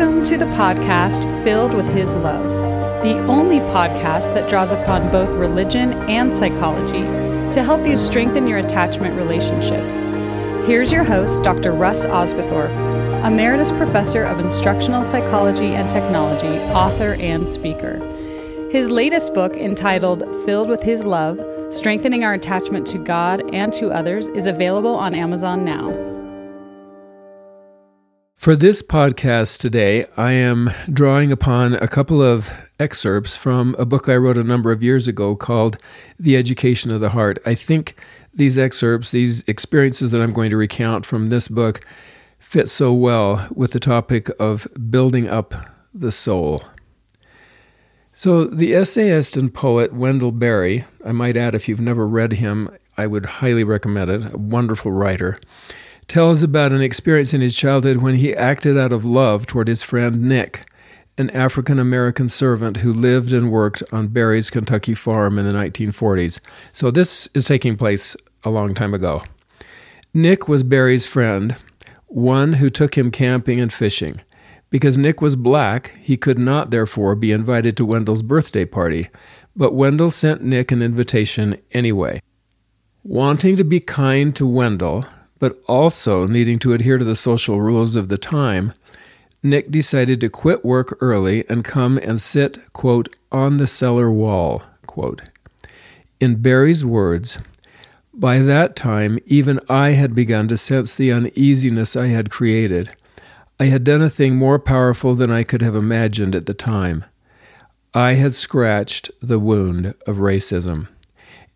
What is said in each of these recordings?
Welcome to the podcast Filled with His Love, the only podcast that draws upon both religion and psychology to help you strengthen your attachment relationships. Here's your host, Dr. Russ Osguthorpe, Emeritus Professor of Instructional Psychology and Technology, author, and speaker. His latest book, entitled Filled with His Love Strengthening Our Attachment to God and to Others, is available on Amazon now. For this podcast today, I am drawing upon a couple of excerpts from a book I wrote a number of years ago called The Education of the Heart. I think these excerpts, these experiences that I'm going to recount from this book, fit so well with the topic of building up the soul. So, the essayist and poet Wendell Berry, I might add, if you've never read him, I would highly recommend it, a wonderful writer tells about an experience in his childhood when he acted out of love toward his friend Nick, an African American servant who lived and worked on Berry's Kentucky farm in the 1940s. So this is taking place a long time ago. Nick was Berry's friend, one who took him camping and fishing. Because Nick was black, he could not, therefore, be invited to Wendell's birthday party, but Wendell sent Nick an invitation anyway. Wanting to be kind to Wendell, but also needing to adhere to the social rules of the time, Nick decided to quit work early and come and sit, quote, on the cellar wall, quote. In Berry's words, by that time, even I had begun to sense the uneasiness I had created. I had done a thing more powerful than I could have imagined at the time. I had scratched the wound of racism.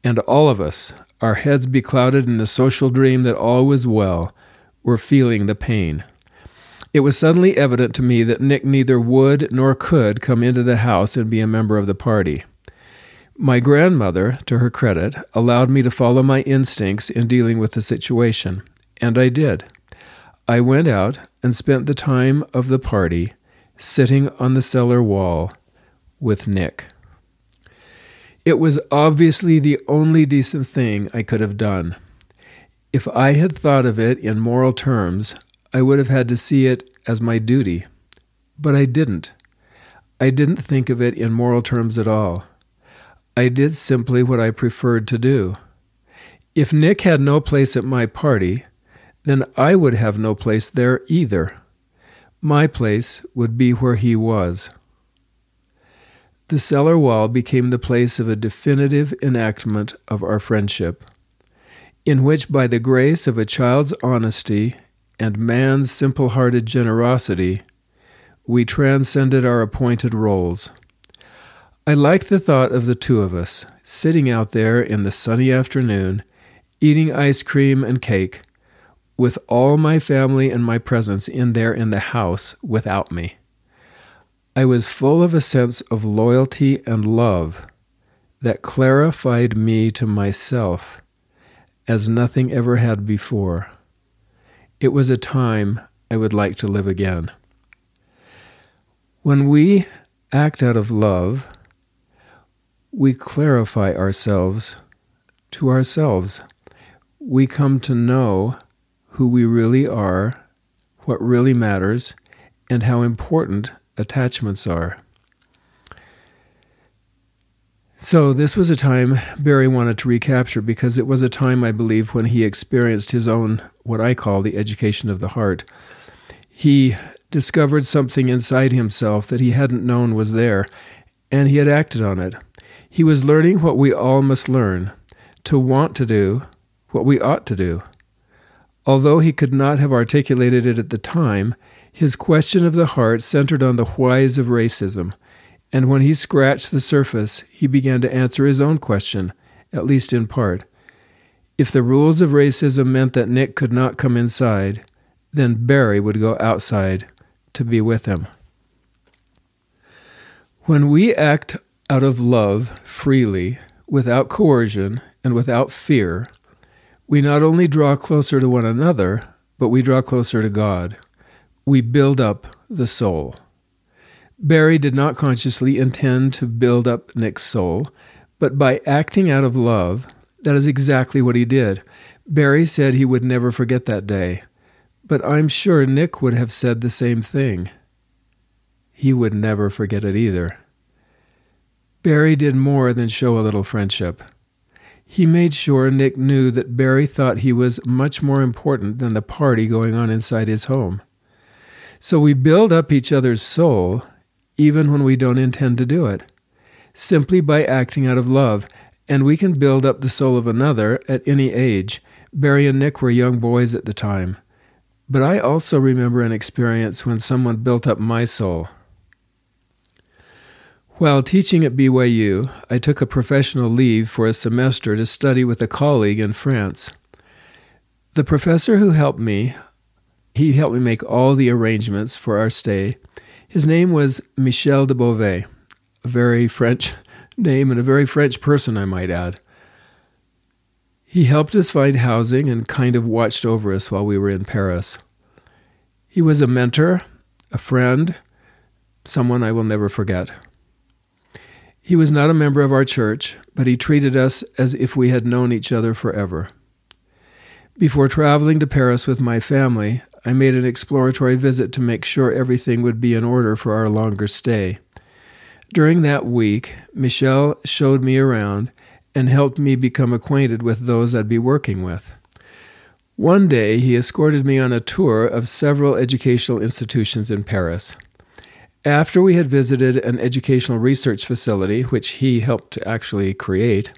And all of us, our heads beclouded in the social dream that all was well, were feeling the pain. It was suddenly evident to me that Nick neither would nor could come into the house and be a member of the party. My grandmother, to her credit, allowed me to follow my instincts in dealing with the situation, and I did. I went out and spent the time of the party sitting on the cellar wall with Nick. It was obviously the only decent thing I could have done. If I had thought of it in moral terms, I would have had to see it as my duty. But I didn't. I didn't think of it in moral terms at all. I did simply what I preferred to do. If Nick had no place at my party, then I would have no place there either. My place would be where he was. The cellar wall became the place of a definitive enactment of our friendship, in which, by the grace of a child's honesty and man's simple hearted generosity, we transcended our appointed roles. I like the thought of the two of us sitting out there in the sunny afternoon, eating ice cream and cake, with all my family and my presence in there in the house without me. I was full of a sense of loyalty and love that clarified me to myself as nothing ever had before. It was a time I would like to live again. When we act out of love, we clarify ourselves to ourselves. We come to know who we really are, what really matters, and how important attachments are. So, this was a time Berry wanted to recapture because it was a time, I believe, when he experienced his own, what I call the education of the heart. He discovered something inside himself that he hadn't known was there, and he had acted on it. He was learning what we all must learn to want to do what we ought to do. Although he could not have articulated it at the time, his question of the heart centered on the whys of racism, and when he scratched the surface, he began to answer his own question, at least in part. If the rules of racism meant that Nick could not come inside, then Berry would go outside to be with him. When we act out of love freely, without coercion, and without fear, we not only draw closer to one another, but we draw closer to God we build up the soul. Berry did not consciously intend to build up Nick's soul, but by acting out of love, that is exactly what he did. Berry said he would never forget that day, but I'm sure Nick would have said the same thing. he would never forget it either. Berry did more than show a little friendship. He made sure Nick knew that Berry thought he was much more important than the party going on inside his home. So we build up each other's soul even when we don't intend to do it, simply by acting out of love. And we can build up the soul of another at any age. Berry and Nick were young boys at the time. But I also remember an experience when someone built up my soul. While teaching at BYU, I took a professional leave for a semester to study with a colleague in France. The professor who helped me, he helped me make all the arrangements for our stay. His name was Michel de Beauvais, a very French name and a very French person, I might add. He helped us find housing and kind of watched over us while we were in Paris. He was a mentor, a friend, someone I will never forget. He was not a member of our church, but he treated us as if we had known each other forever. Before traveling to Paris with my family, I made an exploratory visit to make sure everything would be in order for our longer stay. During that week, Michel showed me around and helped me become acquainted with those I'd be working with. One day, he escorted me on a tour of several educational institutions in Paris. After we had visited an educational research facility, which he helped to actually create,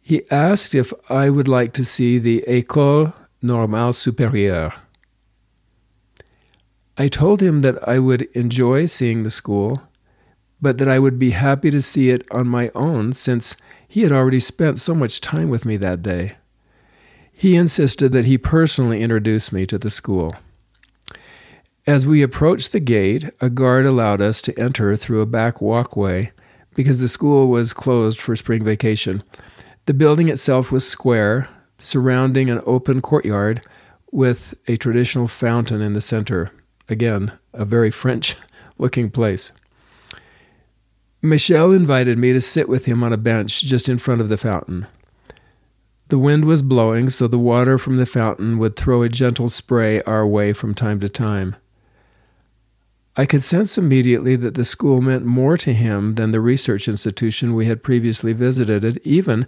he asked if I would like to see the École Normale Supérieure. I told him that I would enjoy seeing the school, but that I would be happy to see it on my own since he had already spent so much time with me that day. He insisted that he personally introduce me to the school. As we approached the gate, a guard allowed us to enter through a back walkway because the school was closed for spring vacation. The building itself was square, surrounding an open courtyard with a traditional fountain in the center. Again, a very French looking place. Michel invited me to sit with him on a bench just in front of the fountain. The wind was blowing, so the water from the fountain would throw a gentle spray our way from time to time. I could sense immediately that the school meant more to him than the research institution we had previously visited, even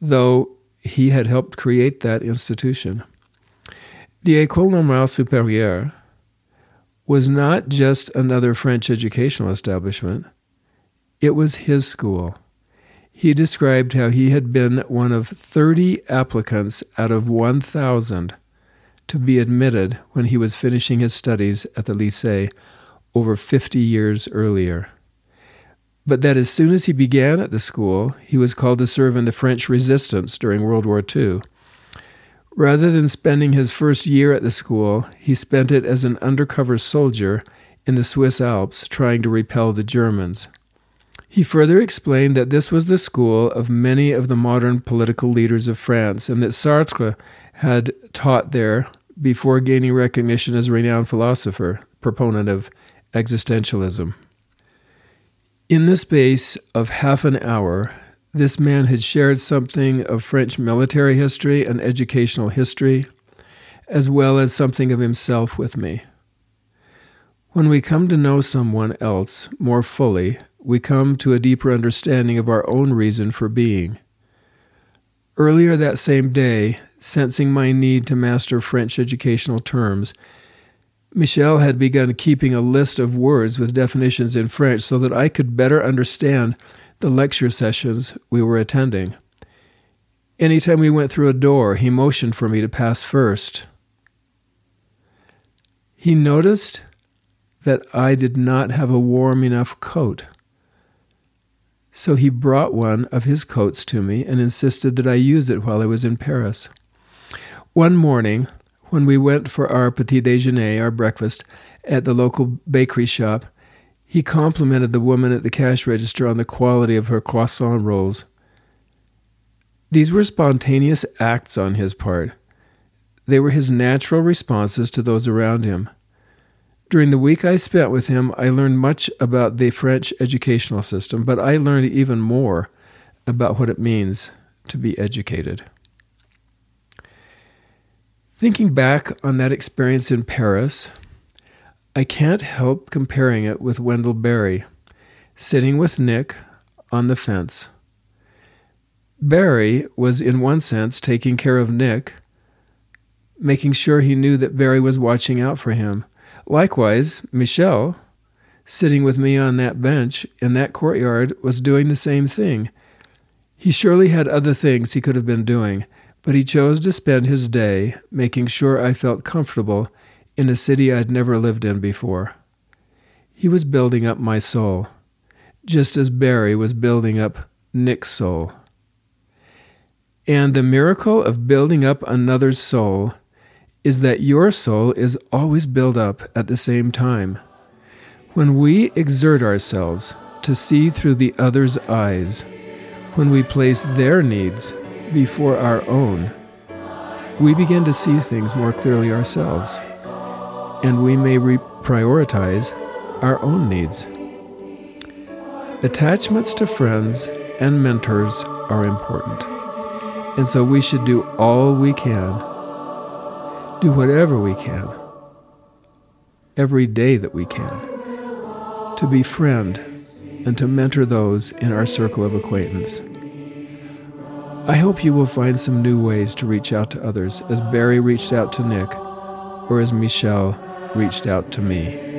though he had helped create that institution. The École Normale Supérieure was not just another French educational establishment. It was his school. He described how he had been one of 30 applicants out of 1,000 to be admitted when he was finishing his studies at the Lycée over 50 years earlier. But that as soon as he began at the school, he was called to serve in the French resistance during World War II. Rather than spending his first year at the school, he spent it as an undercover soldier in the Swiss Alps trying to repel the Germans. He further explained that this was the school of many of the modern political leaders of France and that Sartre had taught there before gaining recognition as a renowned philosopher, proponent of existentialism. In the space of half an hour, this man had shared something of French military history and educational history, as well as something of himself with me. When we come to know someone else more fully, we come to a deeper understanding of our own reason for being. Earlier that same day, sensing my need to master French educational terms, Michel had begun keeping a list of words with definitions in French so that I could better understand the lecture sessions we were attending. Anytime we went through a door, he motioned for me to pass first. He noticed that I did not have a warm enough coat. So he brought one of his coats to me and insisted that I use it while I was in Paris. One morning, when we went for our petit déjeuner, our breakfast, at the local bakery shop, he complimented the woman at the cash register on the quality of her croissant rolls. These were spontaneous acts on his part. They were his natural responses to those around him. During the week I spent with him, I learned much about the French educational system, but I learned even more about what it means to be educated. Thinking back on that experience in Paris, I can't help comparing it with Wendell Berry, sitting with Nick on the fence. Berry was, in one sense, taking care of Nick, making sure he knew that Berry was watching out for him. Likewise, Michel, sitting with me on that bench in that courtyard, was doing the same thing. He surely had other things he could have been doing, but he chose to spend his day making sure I felt comfortable in a city I'd never lived in before. He was building up my soul, just as Berry was building up Nick's soul. And the miracle of building up another's soul is that your soul is always built up at the same time. When we exert ourselves to see through the other's eyes, when we place their needs before our own, we begin to see things more clearly ourselves, and we may reprioritize our own needs. Attachments to friends and mentors are important, and so we should do all we can, do whatever we can, every day that we can, to befriend and to mentor those in our circle of acquaintance. I hope you will find some new ways to reach out to others as Berry reached out to Nick or as Michel reached out to me.